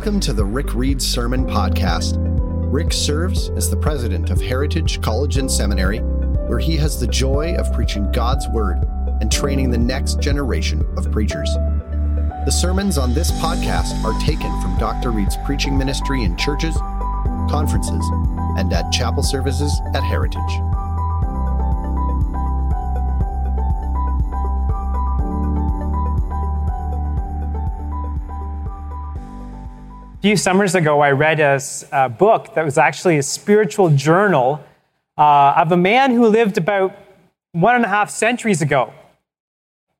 Welcome to the Rick Reed Sermon Podcast. Rick serves as the president of Heritage College and Seminary, where he has the joy of preaching God's Word and training the next generation of preachers. The sermons on this podcast are taken from Dr. Reed's preaching ministry in churches, conferences, and at chapel services at Heritage. Few summers ago, I read a, a book that was actually a spiritual journal uh, of a man who lived about one and a half centuries ago.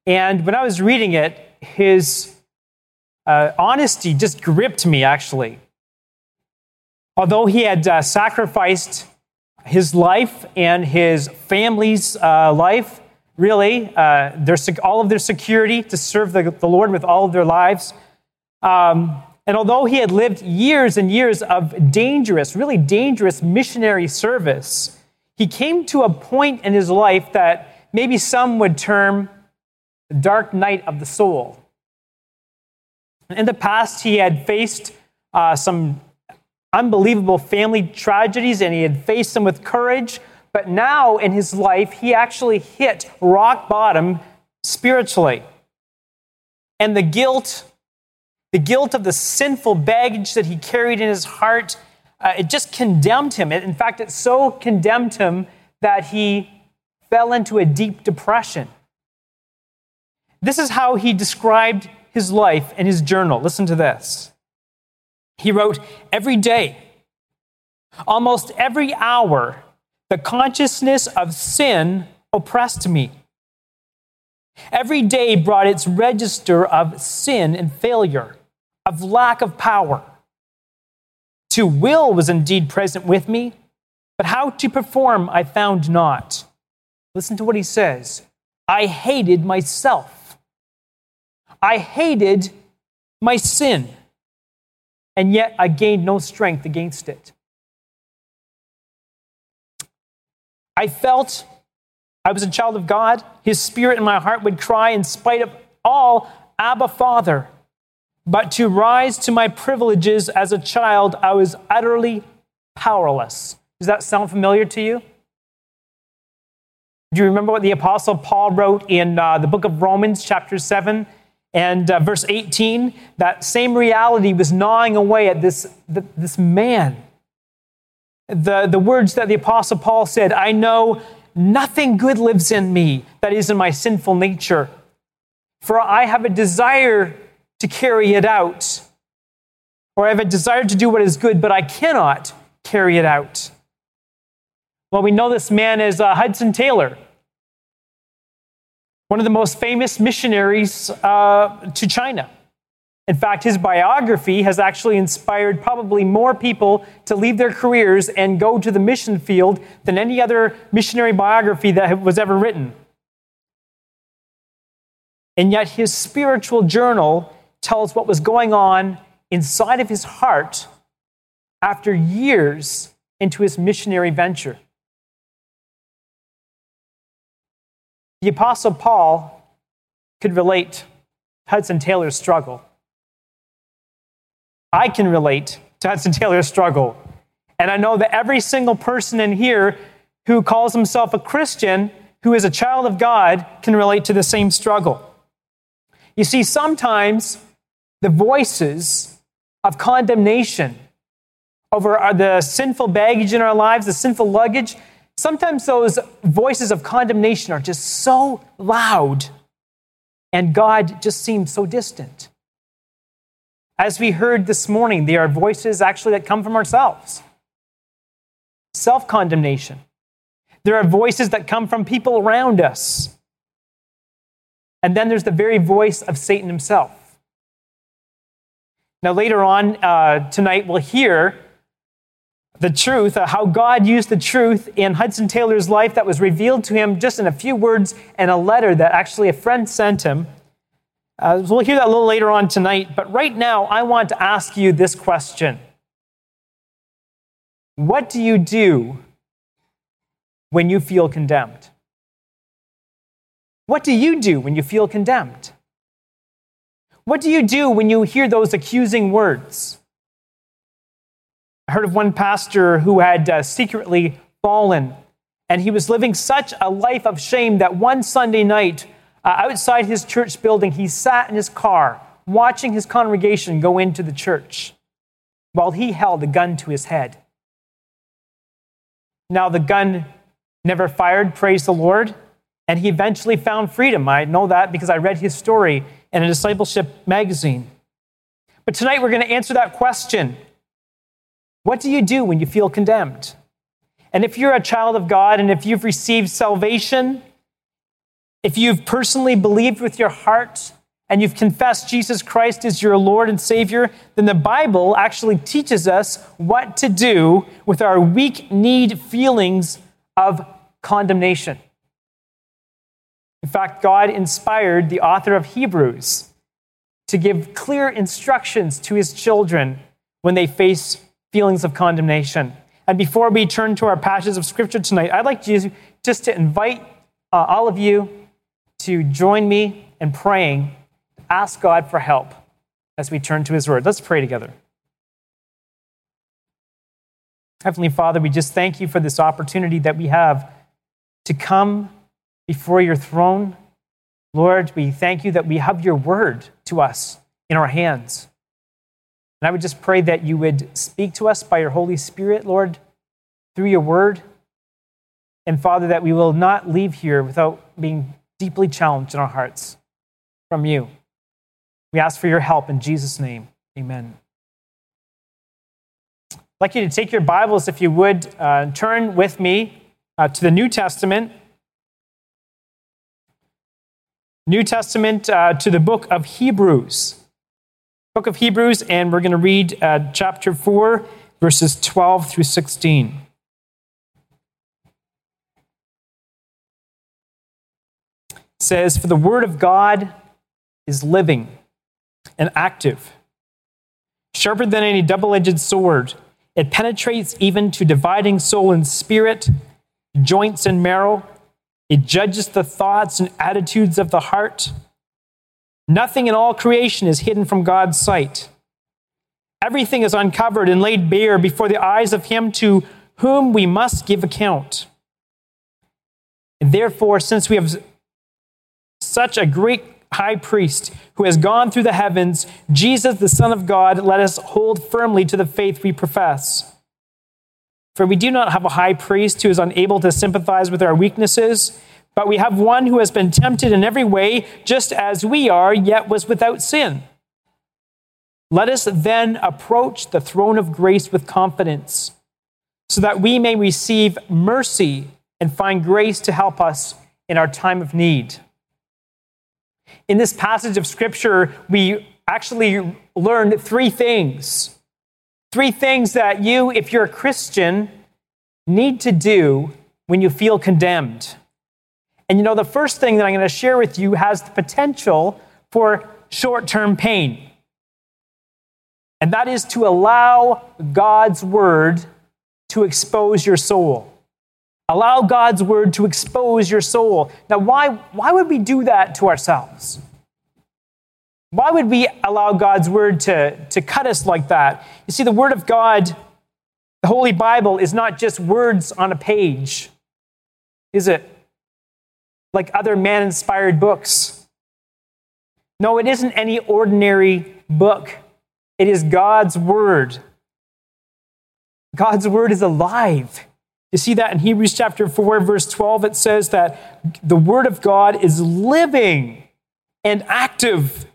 And when I was reading it, his uh, honesty just gripped me, actually. Although he had uh, sacrificed his life and his family's uh, life, really, uh, their, all of their security to serve the, the Lord with all of their lives. Um, and although he had lived years and years of dangerous, really dangerous missionary service, he came to a point in his life that maybe some would term the dark night of the soul. In the past, he had faced uh, some unbelievable family tragedies and he had faced them with courage. But now in his life, he actually hit rock bottom spiritually. And the guilt the guilt of the sinful baggage that he carried in his heart, uh, it just condemned him. In fact, it so condemned him that he fell into a deep depression. This is how he described his life in his journal. Listen to this. He wrote, Every day, almost every hour, the consciousness of sin oppressed me. Every day brought its register of sin and failure of lack of power. To will was indeed present with me, but how to perform I found not. Listen to what he says I hated myself. I hated my sin, and yet I gained no strength against it. I felt I was a child of God. His spirit in my heart would cry, in spite of all, Abba, Father. But to rise to my privileges as a child, I was utterly powerless. Does that sound familiar to you? Do you remember what the Apostle Paul wrote in uh, the book of Romans, chapter 7 and uh, verse 18? That same reality was gnawing away at this, this man. The, the words that the Apostle Paul said I know nothing good lives in me, that is, in my sinful nature. For I have a desire to carry it out. Or I have a desire to do what is good, but I cannot carry it out. Well, we know this man is uh, Hudson Taylor, one of the most famous missionaries uh, to China. In fact, his biography has actually inspired probably more people to leave their careers and go to the mission field than any other missionary biography that was ever written. And yet, his spiritual journal tells what was going on inside of his heart after years into his missionary venture. The Apostle Paul could relate Hudson Taylor's struggle. I can relate to Hudson Taylor's struggle. And I know that every single person in here who calls himself a Christian, who is a child of God, can relate to the same struggle. You see, sometimes the voices of condemnation over the sinful baggage in our lives, the sinful luggage, sometimes those voices of condemnation are just so loud and God just seems so distant. As we heard this morning, there are voices actually that come from ourselves. Self condemnation. There are voices that come from people around us. And then there's the very voice of Satan himself. Now, later on uh, tonight, we'll hear the truth, uh, how God used the truth in Hudson Taylor's life that was revealed to him just in a few words and a letter that actually a friend sent him. Uh, we'll hear that a little later on tonight, but right now, I want to ask you this question What do you do when you feel condemned? What do you do when you feel condemned? What do you do when you hear those accusing words? I heard of one pastor who had uh, secretly fallen, and he was living such a life of shame that one Sunday night, uh, outside his church building, he sat in his car watching his congregation go into the church while he held a gun to his head. Now, the gun never fired, praise the Lord, and he eventually found freedom. I know that because I read his story in a discipleship magazine. But tonight we're going to answer that question what do you do when you feel condemned? And if you're a child of God and if you've received salvation, if you've personally believed with your heart and you've confessed Jesus Christ as your Lord and Savior, then the Bible actually teaches us what to do with our weak need feelings of condemnation. In fact, God inspired the author of Hebrews to give clear instructions to his children when they face feelings of condemnation. And before we turn to our passages of scripture tonight, I'd like just to invite uh, all of you to join me in praying, ask God for help as we turn to his word. Let's pray together. Heavenly Father, we just thank you for this opportunity that we have to come before your throne. Lord, we thank you that we have your word to us in our hands. And I would just pray that you would speak to us by your Holy Spirit, Lord, through your word. And Father, that we will not leave here without being deeply challenged in our hearts from you. We ask for your help in Jesus' name. Amen. I'd like you to take your Bibles, if you would, uh, turn with me uh, to the New Testament. New Testament uh, to the book of Hebrews book of Hebrews, and we're going to read uh, chapter 4, verses 12 through 16. It says, For the word of God is living and active, sharper than any double edged sword. It penetrates even to dividing soul and spirit, joints and marrow. It judges the thoughts and attitudes of the heart. Nothing in all creation is hidden from God's sight. Everything is uncovered and laid bare before the eyes of Him to whom we must give account. And therefore, since we have such a great high priest who has gone through the heavens, Jesus, the Son of God, let us hold firmly to the faith we profess. For we do not have a high priest who is unable to sympathize with our weaknesses but we have one who has been tempted in every way, just as we are, yet was without sin. Let us then approach the throne of grace with confidence, so that we may receive mercy and find grace to help us in our time of need. In this passage of Scripture, we actually learn three things. Three things that you, if you're a Christian, need to do when you feel condemned. And you know, the first thing that I'm going to share with you has the potential for short term pain. And that is to allow God's word to expose your soul. Allow God's word to expose your soul. Now, why, why would we do that to ourselves? Why would we allow God's word to, to cut us like that? You see, the word of God, the Holy Bible, is not just words on a page, is it? like other man inspired books. No, it isn't any ordinary book, it is God's Word. God's Word is alive. You see that in Hebrews chapter 4, verse 12, it says that the Word of God is living and active,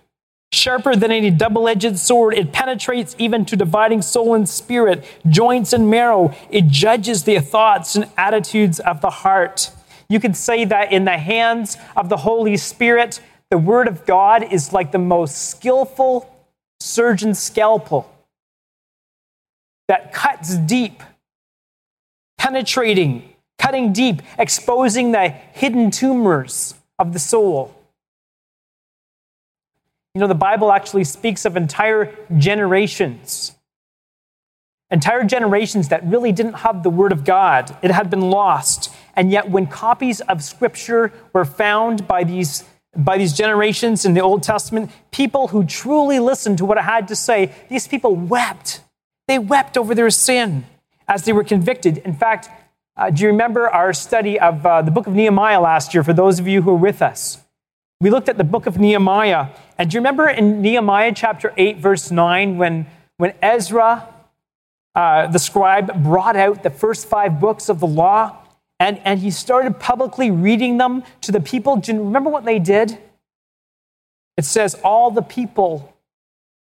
sharper than any double edged sword. It penetrates even to dividing soul and spirit, joints and marrow. It judges the thoughts and attitudes of the heart. You could say that in the hands of the Holy Spirit, the Word of God is like the most skillful surgeon's scalpel that cuts deep, penetrating, cutting deep, exposing the hidden tumors of the soul. You know, the Bible actually speaks of entire generations entire generations that really didn't have the Word of God. It had been lost. And yet, when copies of Scripture were found by these, by these generations in the Old Testament, people who truly listened to what it had to say, these people wept. They wept over their sin as they were convicted. In fact, uh, do you remember our study of uh, the book of Nehemiah last year for those of you who were with us? We looked at the book of Nehemiah. And do you remember in Nehemiah chapter 8, verse 9, when, when Ezra, uh, the scribe, brought out the first five books of the law and, and he started publicly reading them to the people? Do you remember what they did? It says, All the people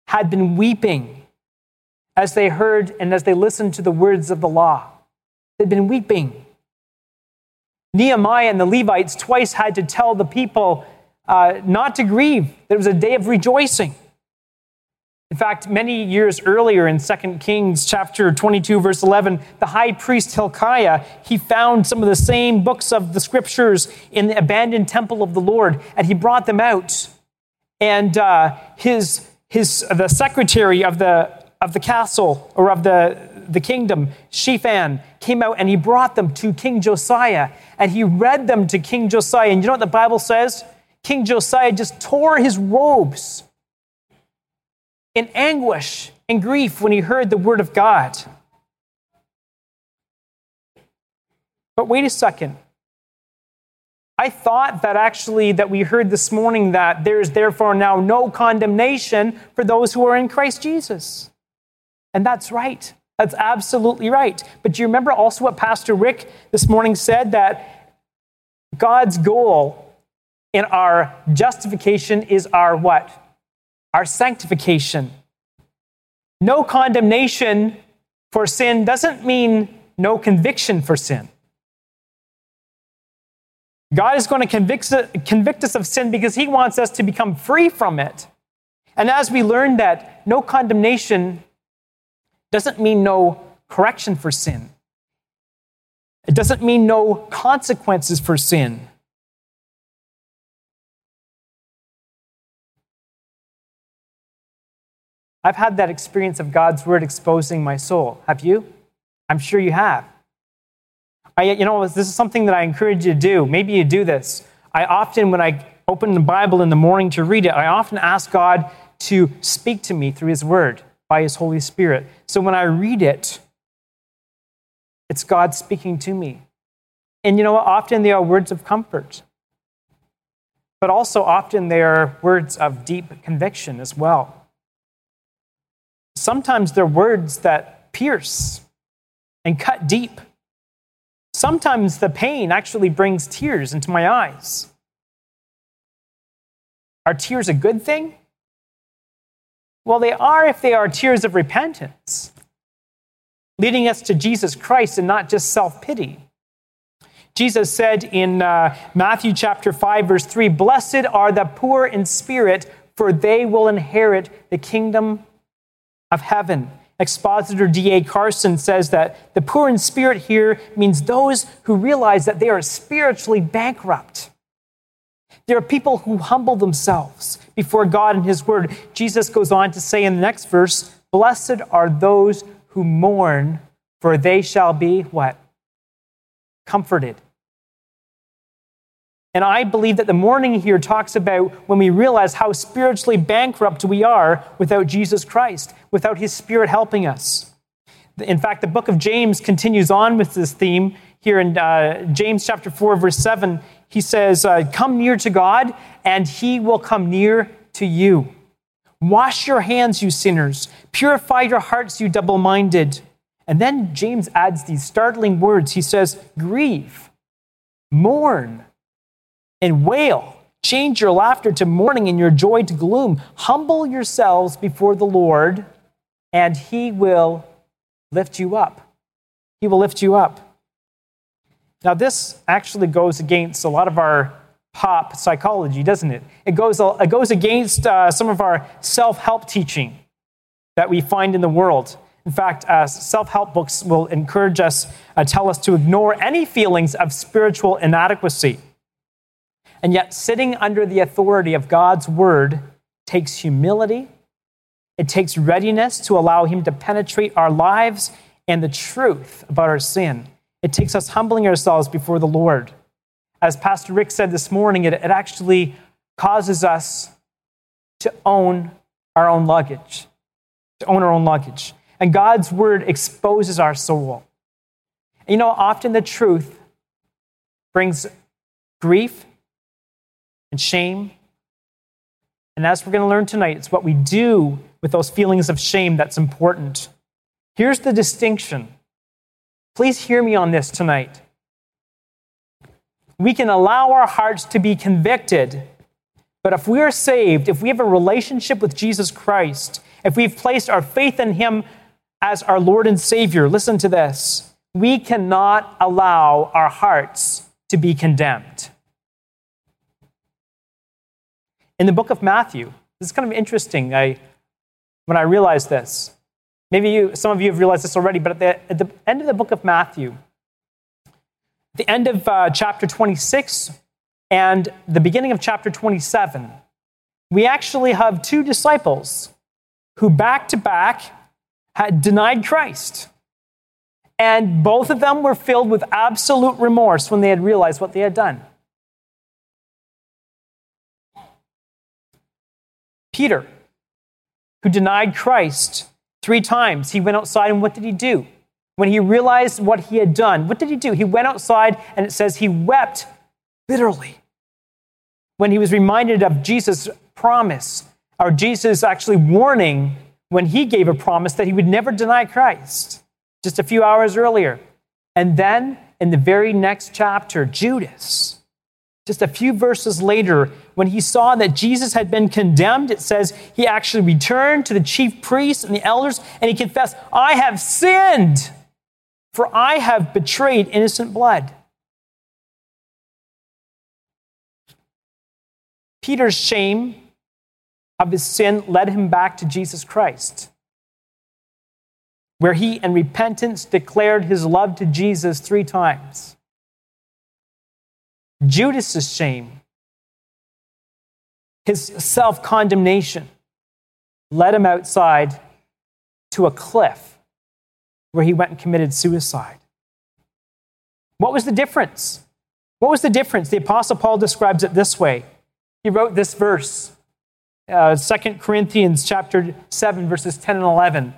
had been weeping as they heard and as they listened to the words of the law. They'd been weeping. Nehemiah and the Levites twice had to tell the people uh, not to grieve, that it was a day of rejoicing. In fact, many years earlier in 2 Kings chapter 22 verse 11, the high priest Hilkiah, he found some of the same books of the scriptures in the abandoned temple of the Lord and he brought them out. And uh, his, his, the secretary of the, of the castle or of the, the kingdom, Shaphan, came out and he brought them to King Josiah and he read them to King Josiah. And you know what the Bible says? King Josiah just tore his robes in anguish and grief when he heard the word of God. But wait a second. I thought that actually that we heard this morning that there is therefore now no condemnation for those who are in Christ Jesus. And that's right. That's absolutely right. But do you remember also what Pastor Rick this morning said that God's goal in our justification is our what? our sanctification. No condemnation for sin doesn't mean no conviction for sin. God is going to convict, convict us of sin because he wants us to become free from it. And as we learn that no condemnation doesn't mean no correction for sin, it doesn't mean no consequences for sin. I've had that experience of God's word exposing my soul. Have you? I'm sure you have. I, you know, this is something that I encourage you to do. Maybe you do this. I often, when I open the Bible in the morning to read it, I often ask God to speak to me through His Word by His Holy Spirit. So when I read it, it's God speaking to me. And you know what? Often they are words of comfort, but also often they are words of deep conviction as well. Sometimes they're words that pierce and cut deep. Sometimes the pain actually brings tears into my eyes. Are tears a good thing? Well, they are if they are tears of repentance, leading us to Jesus Christ and not just self pity. Jesus said in uh, Matthew chapter 5, verse 3 Blessed are the poor in spirit, for they will inherit the kingdom of heaven. Expositor D.A. Carson says that the poor in spirit here means those who realize that they are spiritually bankrupt. There are people who humble themselves before God and His Word. Jesus goes on to say in the next verse, Blessed are those who mourn, for they shall be what? Comforted. And I believe that the mourning here talks about when we realize how spiritually bankrupt we are without Jesus Christ, without his spirit helping us. In fact, the book of James continues on with this theme here in uh, James chapter 4, verse 7. He says, uh, Come near to God, and he will come near to you. Wash your hands, you sinners. Purify your hearts, you double minded. And then James adds these startling words. He says, Grieve, mourn and wail. Change your laughter to mourning and your joy to gloom. Humble yourselves before the Lord, and He will lift you up. He will lift you up. Now, this actually goes against a lot of our pop psychology, doesn't it? It goes, it goes against uh, some of our self help teaching that we find in the world. In fact, uh, self help books will encourage us, uh, tell us to ignore any feelings of spiritual inadequacy. And yet, sitting under the authority of God's word takes humility, it takes readiness to allow Him to penetrate our lives and the truth about our sin. It takes us humbling ourselves before the Lord. As Pastor Rick said this morning, it, it actually causes us to own our own luggage, to own our own luggage. And God's word exposes our soul. And you know, often the truth brings grief and shame. And as we're going to learn tonight, it's what we do with those feelings of shame that's important. Here's the distinction. Please hear me on this tonight. We can allow our hearts to be convicted, but if we are saved, if we have a relationship with Jesus Christ, if we've placed our faith in Him as our Lord and Savior, listen to this. We cannot allow our hearts to be condemned. In the book of Matthew, this is kind of interesting. I, when I realized this, maybe you, some of you have realized this already, but at the, at the end of the book of Matthew, the end of uh, chapter 26 and the beginning of chapter 27, we actually have two disciples who back to back had denied Christ. And both of them were filled with absolute remorse when they had realized what they had done. Peter, who denied Christ three times, he went outside and what did he do? When he realized what he had done, what did he do? He went outside and it says he wept bitterly when he was reminded of Jesus' promise, or Jesus actually warning when he gave a promise that he would never deny Christ just a few hours earlier. And then in the very next chapter, Judas, just a few verses later, when he saw that Jesus had been condemned, it says he actually returned to the chief priests and the elders and he confessed, I have sinned, for I have betrayed innocent blood. Peter's shame of his sin led him back to Jesus Christ where he, in repentance, declared his love to Jesus three times. Judas's shame, his self condemnation, led him outside to a cliff where he went and committed suicide. What was the difference? What was the difference? The Apostle Paul describes it this way. He wrote this verse, uh, 2 Corinthians chapter 7, verses 10 and 11.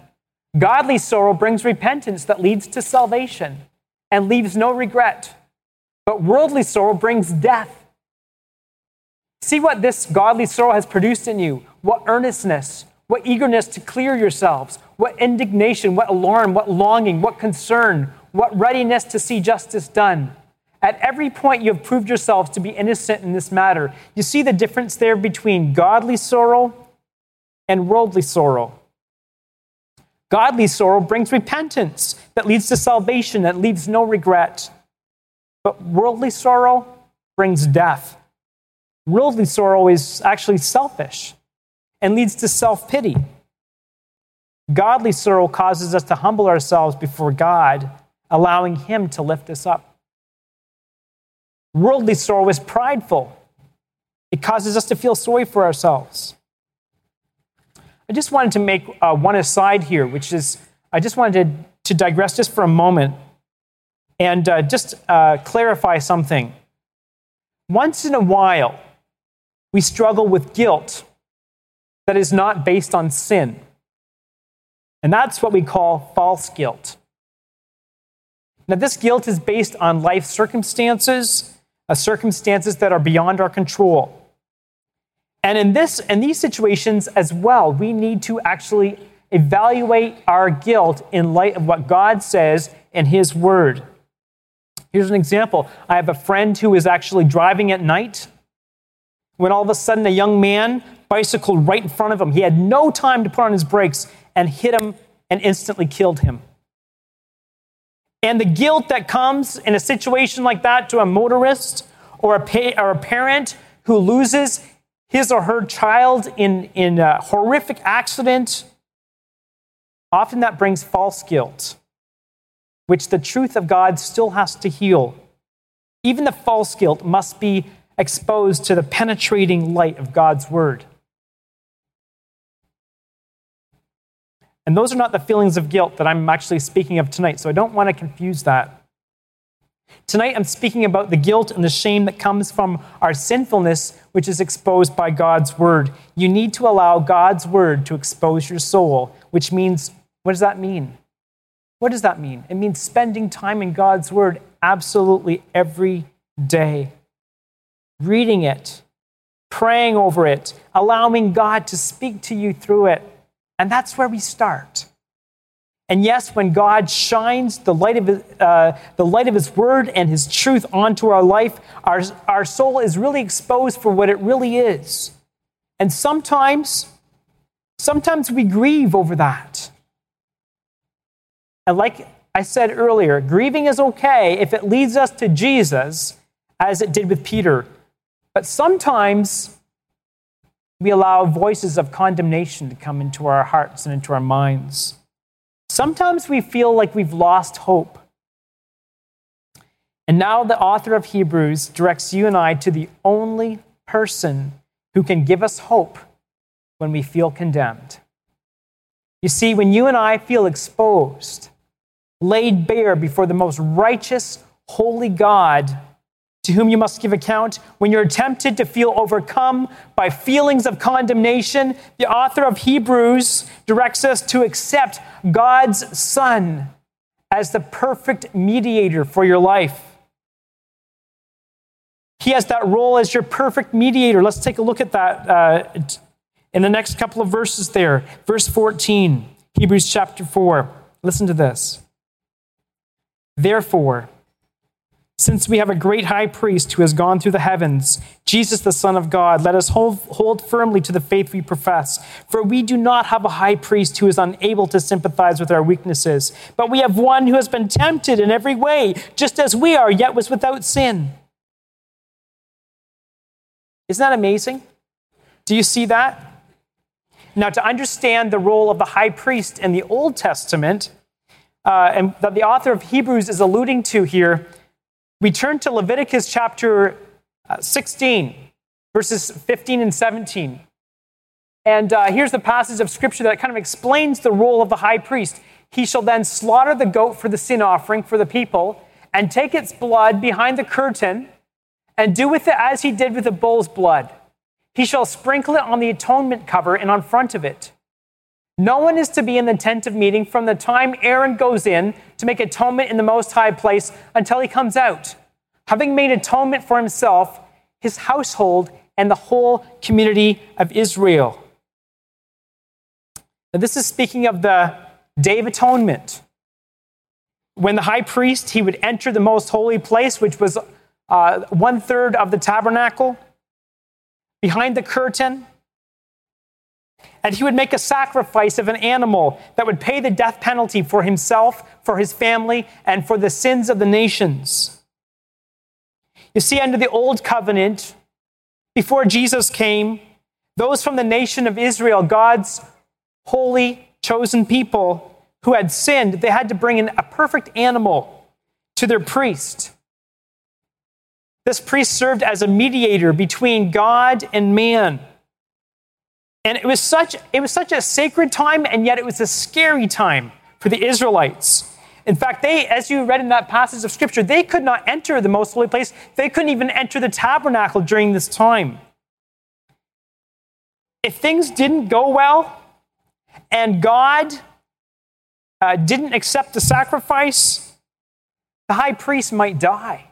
Godly sorrow brings repentance that leads to salvation and leaves no regret. But worldly sorrow brings death. See what this godly sorrow has produced in you what earnestness, what eagerness to clear yourselves, what indignation, what alarm, what longing, what concern, what readiness to see justice done. At every point, you have proved yourselves to be innocent in this matter. You see the difference there between godly sorrow and worldly sorrow. Godly sorrow brings repentance that leads to salvation, that leaves no regret. But worldly sorrow brings death. Worldly sorrow is actually selfish and leads to self pity. Godly sorrow causes us to humble ourselves before God, allowing Him to lift us up. Worldly sorrow is prideful, it causes us to feel sorry for ourselves. I just wanted to make uh, one aside here, which is I just wanted to, to digress just for a moment and uh, just uh, clarify something. Once in a while, we struggle with guilt that is not based on sin. And that's what we call false guilt. Now, this guilt is based on life circumstances, uh, circumstances that are beyond our control. And in this in these situations as well, we need to actually evaluate our guilt in light of what God says in his word. Here's an example. I have a friend who is actually driving at night when all of a sudden a young man bicycled right in front of him. He had no time to put on his brakes and hit him and instantly killed him. And the guilt that comes in a situation like that to a motorist or a, pay, or a parent who loses his or her child in, in a horrific accident, often that brings false guilt, which the truth of God still has to heal. Even the false guilt must be exposed to the penetrating light of God's word. And those are not the feelings of guilt that I'm actually speaking of tonight, so I don't want to confuse that. Tonight, I'm speaking about the guilt and the shame that comes from our sinfulness, which is exposed by God's word. You need to allow God's word to expose your soul, which means What does that mean? What does that mean? It means spending time in God's Word absolutely every day, reading it, praying over it, allowing God to speak to you through it. And that's where we start. And yes, when God shines the light of his, uh, the light of His Word and His truth onto our life, our, our soul is really exposed for what it really is. And sometimes, sometimes we grieve over that. And like I said earlier, grieving is okay if it leads us to Jesus, as it did with Peter. But sometimes we allow voices of condemnation to come into our hearts and into our minds. Sometimes we feel like we've lost hope. And now the author of Hebrews directs you and I to the only person who can give us hope when we feel condemned. You see, when you and I feel exposed, laid bare before the most righteous, holy God, to whom you must give account, when you're tempted to feel overcome by feelings of condemnation, the author of Hebrews directs us to accept God's Son as the perfect mediator for your life. He has that role as your perfect mediator. Let's take a look at that uh, in the next couple of verses there. Verse 14, Hebrews chapter 4. Listen to this. Therefore, since we have a great high priest who has gone through the heavens, Jesus, the Son of God, let us hold, hold, firmly to the faith we profess. For we do not have a high priest who is unable to sympathize with our weaknesses, but we have one who has been tempted in every way, just as we are, yet was without sin. Isn't that amazing? Do you see that? Now, to understand the role of the high priest in the Old Testament, uh, and that the author of Hebrews is alluding to here, we turn to Leviticus chapter uh, 16, verses 15 and 17. And uh, here's the passage of scripture that kind of explains the role of the high priest. He shall then slaughter the goat for the sin offering for the people and take its blood behind the curtain and do with it as he did with the bull's blood. He shall sprinkle it on the atonement cover and on front of it. No one is to be in the tent of meeting from the time Aaron goes in to make atonement in the most high place until he comes out, having made atonement for himself, his household, and the whole community of Israel. Now, this is speaking of the Day of Atonement. When the high priest, he would enter the most holy place, which was uh, one third of the tabernacle, behind the curtain, and he would make a sacrifice of an animal that would pay the death penalty for himself, for his family, and for the sins of the nations. You see, under the old covenant, before Jesus came, those from the nation of Israel, God's holy, chosen people who had sinned, they had to bring in a perfect animal to their priest. This priest served as a mediator between God and man. And it was such it was such a sacred time, and yet it was a scary time for the Israelites. In fact, they, as you read in that passage of scripture, they could not enter the most holy place. They couldn't even enter the tabernacle during this time. If things didn't go well, and God uh, didn't accept the sacrifice, the high priest might die.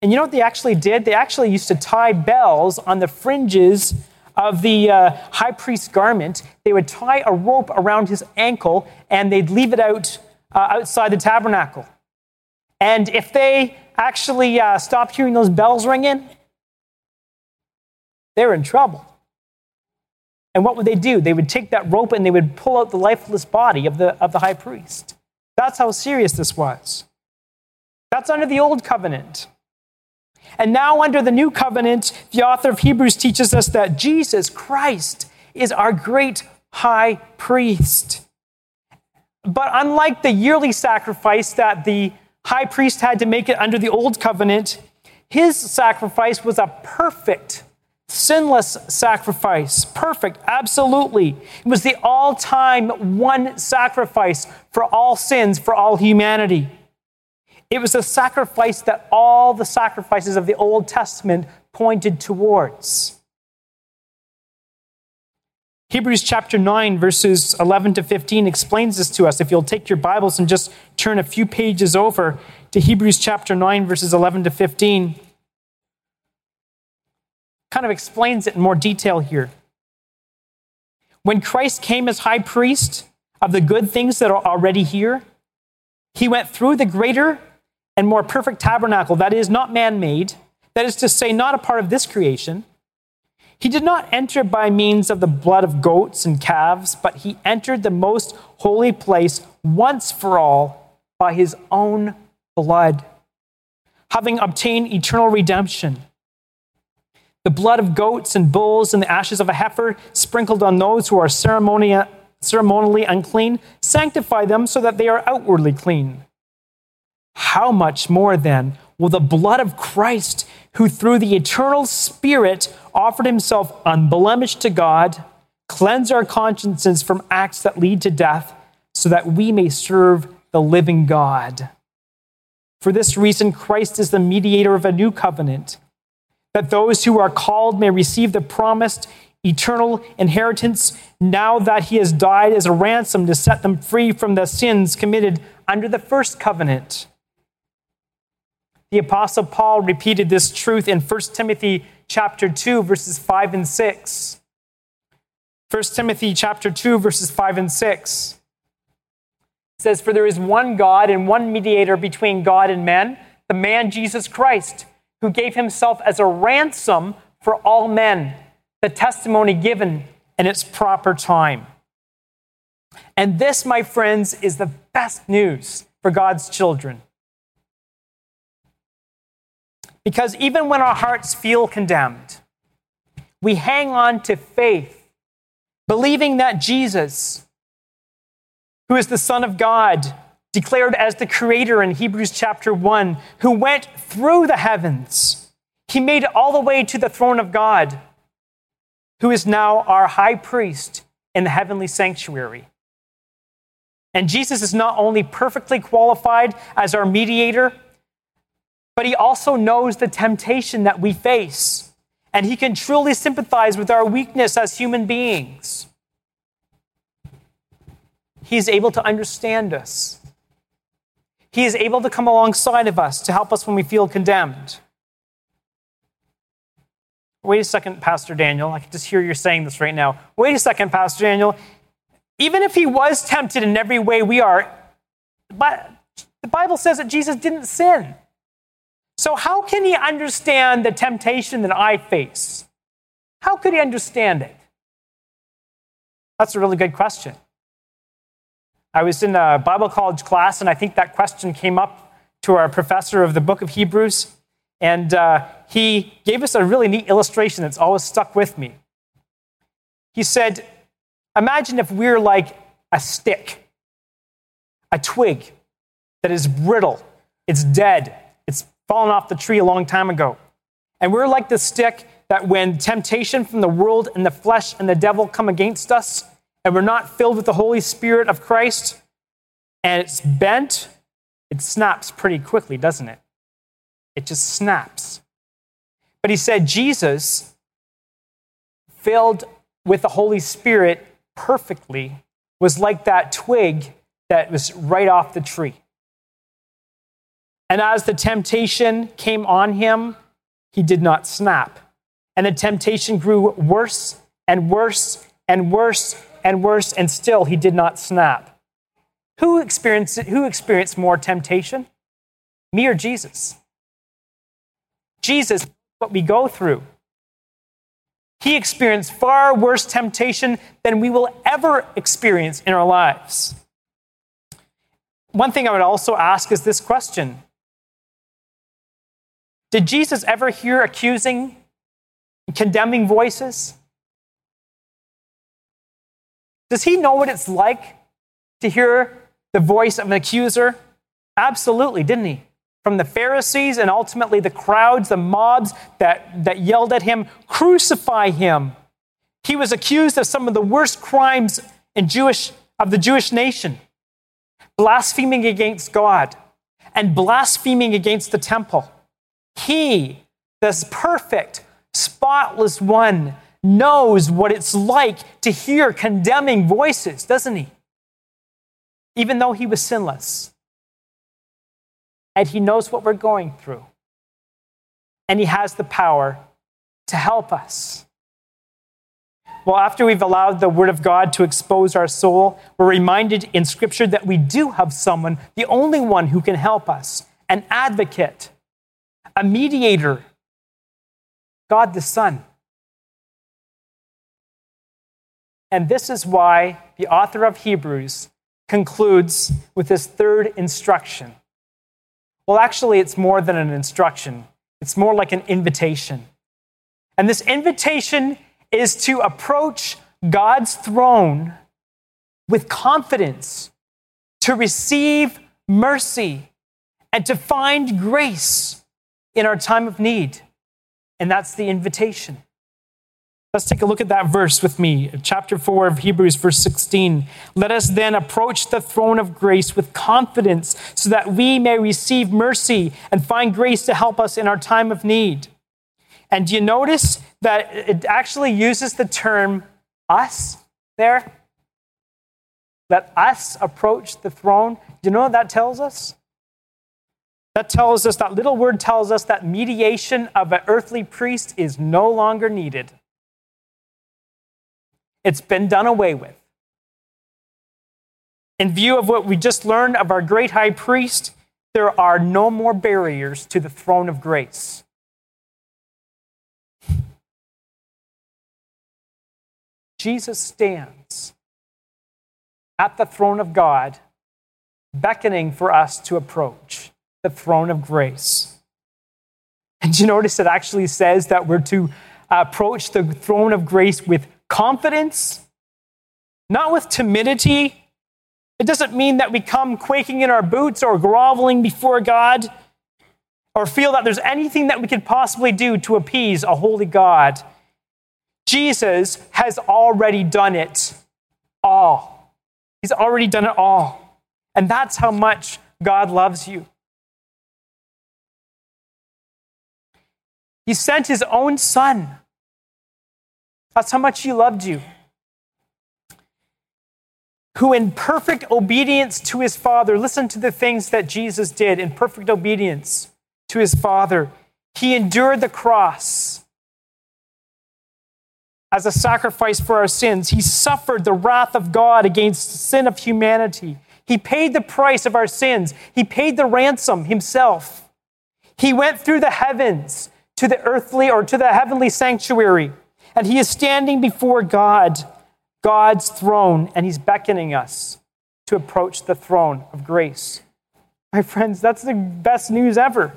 And you know what they actually did? They actually used to tie bells on the fringes of the uh, high priest's garment, they would tie a rope around his ankle and they'd leave it out uh, outside the tabernacle. And if they actually uh, stopped hearing those bells ringing, they were in trouble. And what would they do? They would take that rope and they would pull out the lifeless body of the, of the high priest. That's how serious this was. That's under the old covenant. And now, under the new covenant, the author of Hebrews teaches us that Jesus Christ is our great high priest. But unlike the yearly sacrifice that the high priest had to make it under the old covenant, his sacrifice was a perfect, sinless sacrifice. Perfect, absolutely. It was the all time one sacrifice for all sins, for all humanity. It was a sacrifice that all the sacrifices of the Old Testament pointed towards. Hebrews chapter 9, verses 11 to 15 explains this to us. If you'll take your Bibles and just turn a few pages over to Hebrews chapter 9, verses 11 to 15, kind of explains it in more detail here. When Christ came as high priest of the good things that are already here, he went through the greater and more perfect tabernacle, that is, not man made, that is to say, not a part of this creation. He did not enter by means of the blood of goats and calves, but he entered the most holy place once for all by his own blood, having obtained eternal redemption. The blood of goats and bulls and the ashes of a heifer sprinkled on those who are ceremonially unclean sanctify them so that they are outwardly clean. How much more then will the blood of Christ, who through the eternal Spirit offered himself unblemished to God, cleanse our consciences from acts that lead to death, so that we may serve the living God? For this reason, Christ is the mediator of a new covenant that those who are called may receive the promised eternal inheritance now that he has died as a ransom to set them free from the sins committed under the first covenant. The apostle Paul repeated this truth in 1 Timothy chapter 2 verses 5 and 6. 1 Timothy chapter 2 verses 5 and 6 says for there is one God and one mediator between God and men, the man Jesus Christ who gave himself as a ransom for all men, the testimony given in its proper time. And this, my friends, is the best news for God's children. Because even when our hearts feel condemned, we hang on to faith, believing that Jesus, who is the Son of God, declared as the creator in Hebrews chapter 1, who went through the heavens. He made it all the way to the throne of God, who is now our high priest in the heavenly sanctuary. And Jesus is not only perfectly qualified as our mediator, but he also knows the temptation that we face. And he can truly sympathize with our weakness as human beings. He is able to understand us. He is able to come alongside of us to help us when we feel condemned. Wait a second, Pastor Daniel. I can just hear you saying this right now. Wait a second, Pastor Daniel. Even if he was tempted in every way we are, but the Bible says that Jesus didn't sin. So, how can he understand the temptation that I face? How could he understand it? That's a really good question. I was in a Bible college class, and I think that question came up to our professor of the book of Hebrews. And uh, he gave us a really neat illustration that's always stuck with me. He said, Imagine if we're like a stick, a twig that is brittle, it's dead, it's fallen off the tree a long time ago. And we're like the stick that when temptation from the world and the flesh and the devil come against us, and we're not filled with the Holy Spirit of Christ and it's bent, it snaps pretty quickly, doesn't it? It just snaps. But he said Jesus, filled with the Holy Spirit perfectly, was like that twig that was right off the tree. And as the temptation came on him, he did not snap. And the temptation grew worse and worse and worse and worse, and still he did not snap. Who experienced, who experienced more temptation? Me or Jesus? Jesus, what we go through. He experienced far worse temptation than we will ever experience in our lives. One thing I would also ask is this question Did Jesus ever hear accusing, condemning voices? Does he know what it's like to hear the voice of an accuser? Absolutely, didn't he? From the Pharisees and ultimately the crowds, the mobs that, that yelled at him, crucify him. He was accused of some of the worst crimes in Jewish, of the Jewish nation blaspheming against God and blaspheming against the temple. He, this perfect, spotless one, knows what it's like to hear condemning voices, doesn't he? Even though he was sinless. And he knows what we're going through. And he has the power to help us. Well, after we've allowed the Word of God to expose our soul, we're reminded in Scripture that we do have someone, the only one who can help us an advocate, a mediator, God the Son. And this is why the author of Hebrews concludes with this third instruction. Well, actually, it's more than an instruction, it's more like an invitation. And this invitation is to approach God's throne with confidence, to receive mercy, and to find grace in our time of need. And that's the invitation. Let's take a look at that verse with me, chapter 4 of Hebrews, verse 16. Let us then approach the throne of grace with confidence so that we may receive mercy and find grace to help us in our time of need. And do you notice that it actually uses the term us there? Let us approach the throne. Do you know what that tells us? That tells us, that little word tells us that mediation of an earthly priest is no longer needed. It's been done away with. In view of what we just learned of our great high priest, there are no more barriers to the throne of grace. Jesus stands at the throne of God, beckoning for us to approach the throne of grace. And you notice it actually says that we're to approach the throne of grace with confidence, not with timidity. It doesn't mean that we come quaking in our boots or groveling before God or feel that there's anything that we could possibly do to appease a holy God. Jesus has already done it all. He's already done it all. And that's how much God loves you. He sent his own son. That's how much he loved you. Who, in perfect obedience to his Father, listen to the things that Jesus did in perfect obedience to his Father. He endured the cross as a sacrifice for our sins. He suffered the wrath of God against the sin of humanity. He paid the price of our sins. He paid the ransom himself. He went through the heavens to the earthly or to the heavenly sanctuary, and he is standing before God, God's throne, and he's beckoning us to approach the throne of grace. My friends, that's the best news ever.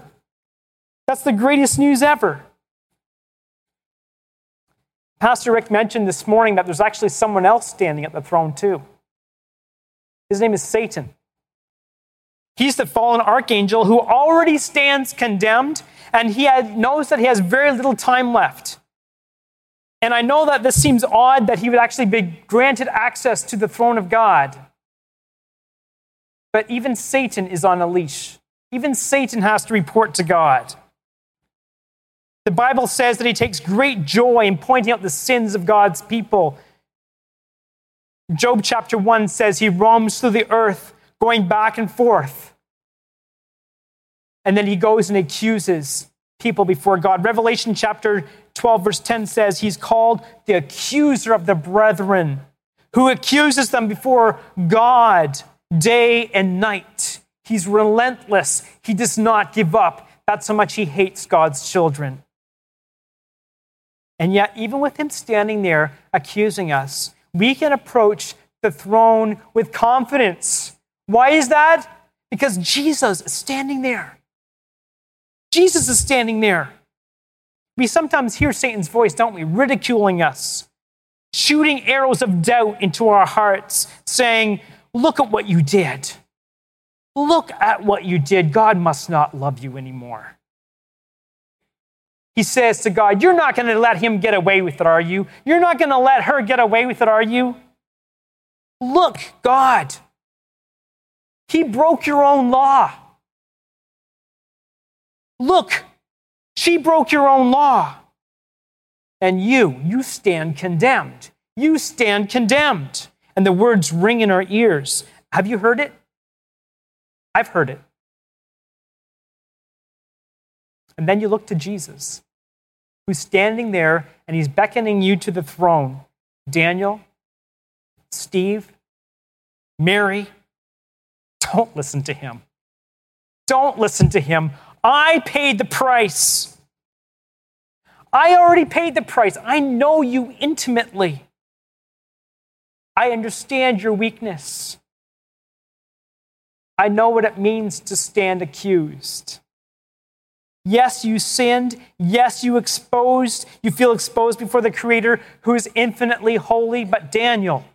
That's the greatest news ever. Pastor Rick mentioned this morning that there's actually someone else standing at the throne, too. His name is Satan. He's the fallen archangel who already stands condemned, and he had, knows that he has very little time left. And I know that this seems odd that he would actually be granted access to the throne of God. But even Satan is on a leash. Even Satan has to report to God. The Bible says that he takes great joy in pointing out the sins of God's people. Job chapter 1 says he roams through the earth, going back and forth. And then he goes and accuses people before God. Revelation chapter 12, verse 10 says he's called the accuser of the brethren, who accuses them before God day and night. He's relentless. He does not give up. That's how much he hates God's children. And yet, even with him standing there accusing us, we can approach the throne with confidence. Why is that? Because Jesus is standing there. Jesus is standing there. We sometimes hear Satan's voice, don't we? Ridiculing us, shooting arrows of doubt into our hearts, saying, Look at what you did. Look at what you did. God must not love you anymore he says to God, You're not going to let him get away with it, are you? You're not going to let her get away with it, are you? Look, God, he broke your own law. Look, she broke your own law. And you, you stand condemned. You stand condemned. And the words ring in our ears. Have you heard it? I've heard it. And then you look to Jesus, who's standing there and he's beckoning you to the throne. Daniel, Steve, Mary, don't listen to him. Don't listen to him. I paid the price. I already paid the price. I know you intimately. I understand your weakness. I know what it means to stand accused. Yes, you sinned. Yes, you exposed. You feel exposed before the Creator who is infinitely holy. But Daniel,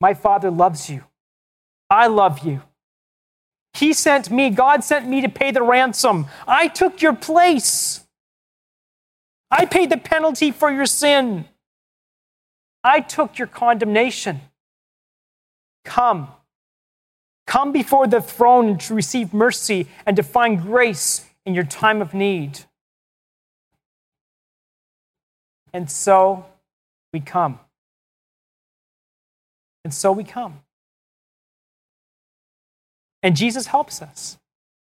my Father loves you. I love you. He sent me, God sent me to pay the ransom. I took your place. I paid the penalty for your sin. I took your condemnation. Come. Come before the throne to receive mercy and to find grace in your time of need. And so we come. And so we come. And Jesus helps us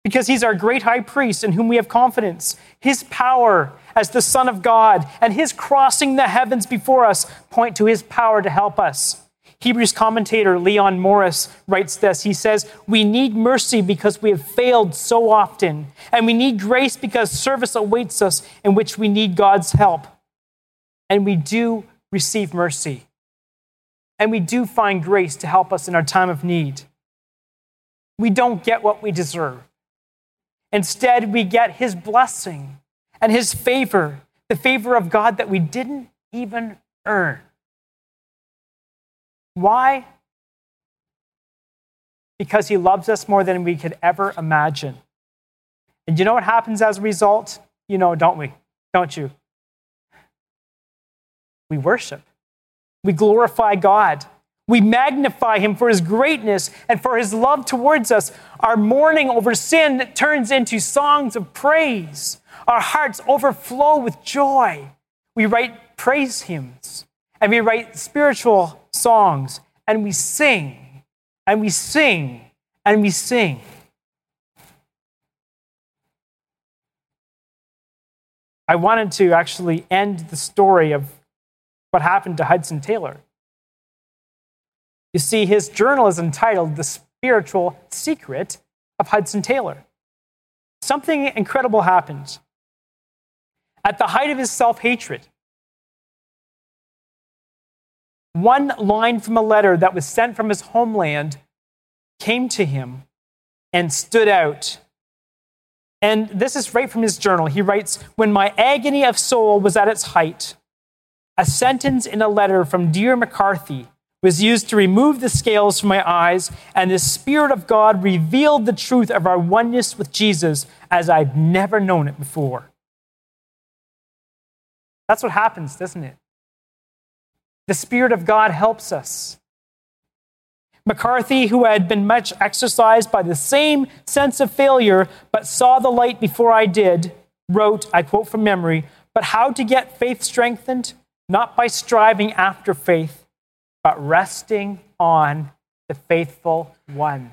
because he's our great high priest in whom we have confidence. His power as the Son of God and his crossing the heavens before us point to his power to help us. Hebrews commentator Leon Morris writes this. He says, We need mercy because we have failed so often, and we need grace because service awaits us in which we need God's help. And we do receive mercy, and we do find grace to help us in our time of need we don't get what we deserve. Instead, we get his blessing and his favor, the favor of God that we didn't even earn. Why? Because he loves us more than we could ever imagine. And you know what happens as a result? You know, don't we? Don't you? We worship. We glorify God. We magnify him for his greatness and for his love towards us. Our mourning over sin turns into songs of praise. Our hearts overflow with joy. We write praise hymns and we write spiritual songs and we sing and we sing and we sing. I wanted to actually end the story of what happened to Hudson Taylor. You see, his journal is entitled The Spiritual Secret of Hudson Taylor. Something incredible happened. At the height of his self hatred, one line from a letter that was sent from his homeland came to him and stood out. And this is right from his journal. He writes When my agony of soul was at its height, a sentence in a letter from dear McCarthy was used to remove the scales from my eyes, and the Spirit of God revealed the truth of our oneness with Jesus as I've never known it before. That's what happens, doesn't it? The Spirit of God helps us. McCarthy, who had been much exercised by the same sense of failure, but saw the light before I did, wrote, I quote from memory, but how to get faith strengthened? Not by striving after faith but resting on the faithful one.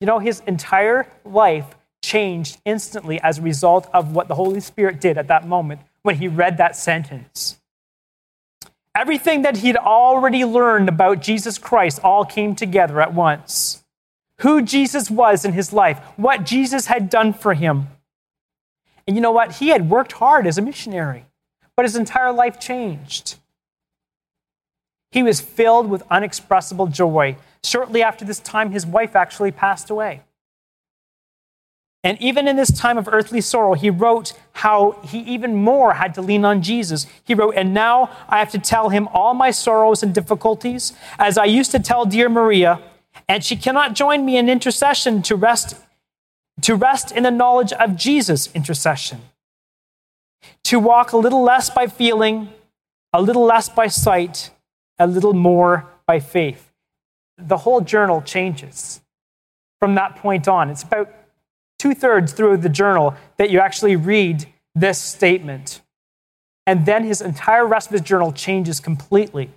You know, his entire life changed instantly as a result of what the Holy Spirit did at that moment when he read that sentence. Everything that he'd already learned about Jesus Christ all came together at once. Who Jesus was in his life, what Jesus had done for him. And you know what? He had worked hard as a missionary, but his entire life changed. He was filled with unexpressible joy. Shortly after this time, his wife actually passed away. And even in this time of earthly sorrow, he wrote how he even more had to lean on Jesus. He wrote, And now I have to tell him all my sorrows and difficulties, as I used to tell dear Maria, and she cannot join me in intercession to rest, to rest in the knowledge of Jesus' intercession. To walk a little less by feeling, a little less by sight, a little more by faith. The whole journal changes from that point on. It's about two thirds through the journal that you actually read this statement. And then his entire rest of his journal changes completely.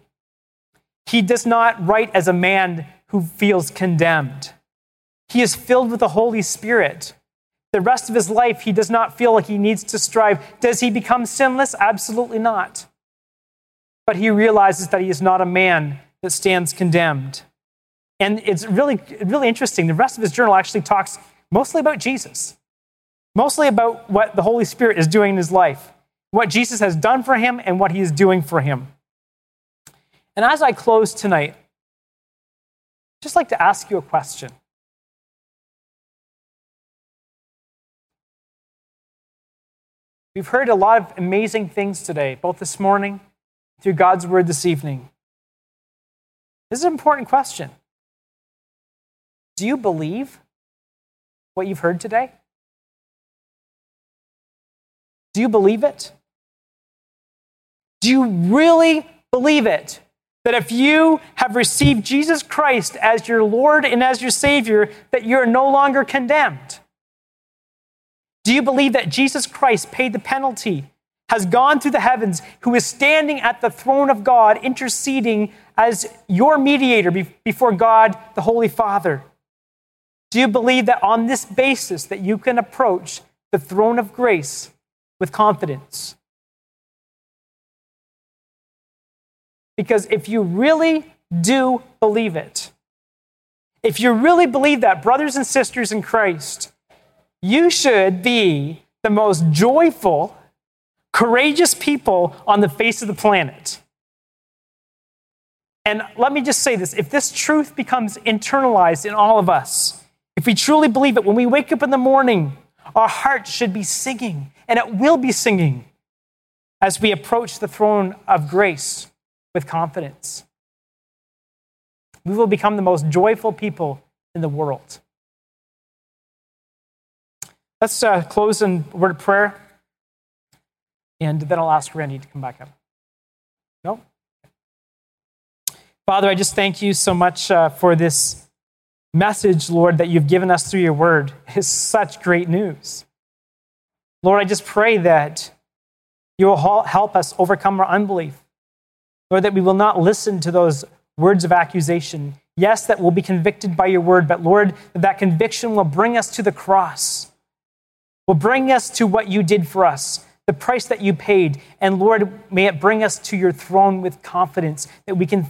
He does not write as a man who feels condemned. He is filled with the Holy Spirit. The rest of his life, he does not feel like he needs to strive. Does he become sinless? Absolutely not. But he realizes that he is not a man that stands condemned. And it's really, really interesting. The rest of his journal actually talks mostly about Jesus, mostly about what the Holy Spirit is doing in his life, what Jesus has done for him, and what he is doing for him. And as I close tonight, I'd just like to ask you a question. We've heard a lot of amazing things today, both this morning, through God's word this evening. This is an important question. Do you believe what you've heard today? Do you believe it? Do you really believe it? That if you have received Jesus Christ as your Lord and as your Savior, that you're no longer condemned? Do you believe that Jesus Christ paid the penalty, has gone through the heavens, who is standing at the throne of God, interceding as your mediator before God, the Holy Father? Do you believe that on this basis that you can approach the throne of grace with confidence? Because if you really do believe it, if you really believe that, brothers and sisters in Christ, you should be the most joyful, courageous people on the face of the planet. And let me just say this if this truth becomes internalized in all of us, if we truly believe it, when we wake up in the morning, our heart should be singing, and it will be singing as we approach the throne of grace with confidence. We will become the most joyful people in the world. Let's uh, close in word of prayer, and then I'll ask Randy to come back up. No? Father, I just thank you so much uh, for this message, Lord, that you've given us through your word. It's such great news. Lord, I just pray that you will help us overcome our unbelief. Lord, that we will not listen to those words of accusation. Yes, that we'll be convicted by your word, but Lord, that, that conviction will bring us to the cross will bring us to what you did for us, the price that you paid. And Lord, may it bring us to your throne with confidence that we can,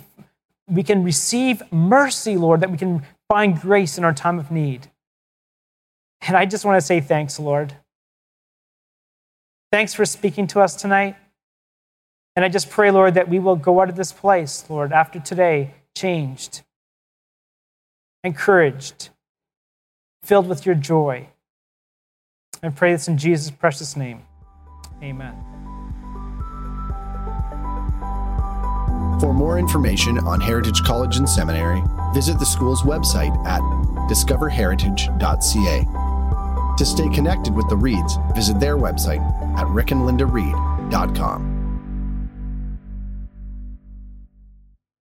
we can receive mercy, Lord, that we can find grace in our time of need. And I just want to say thanks, Lord. Thanks for speaking to us tonight. And I just pray, Lord, that we will go out of this place, Lord, after today, changed, encouraged, filled with your joy. I pray this in Jesus' precious name. Amen. For more information on Heritage College and Seminary, visit the school's website at discoverheritage.ca. To stay connected with the Reeds, visit their website at rickandlindareed.com.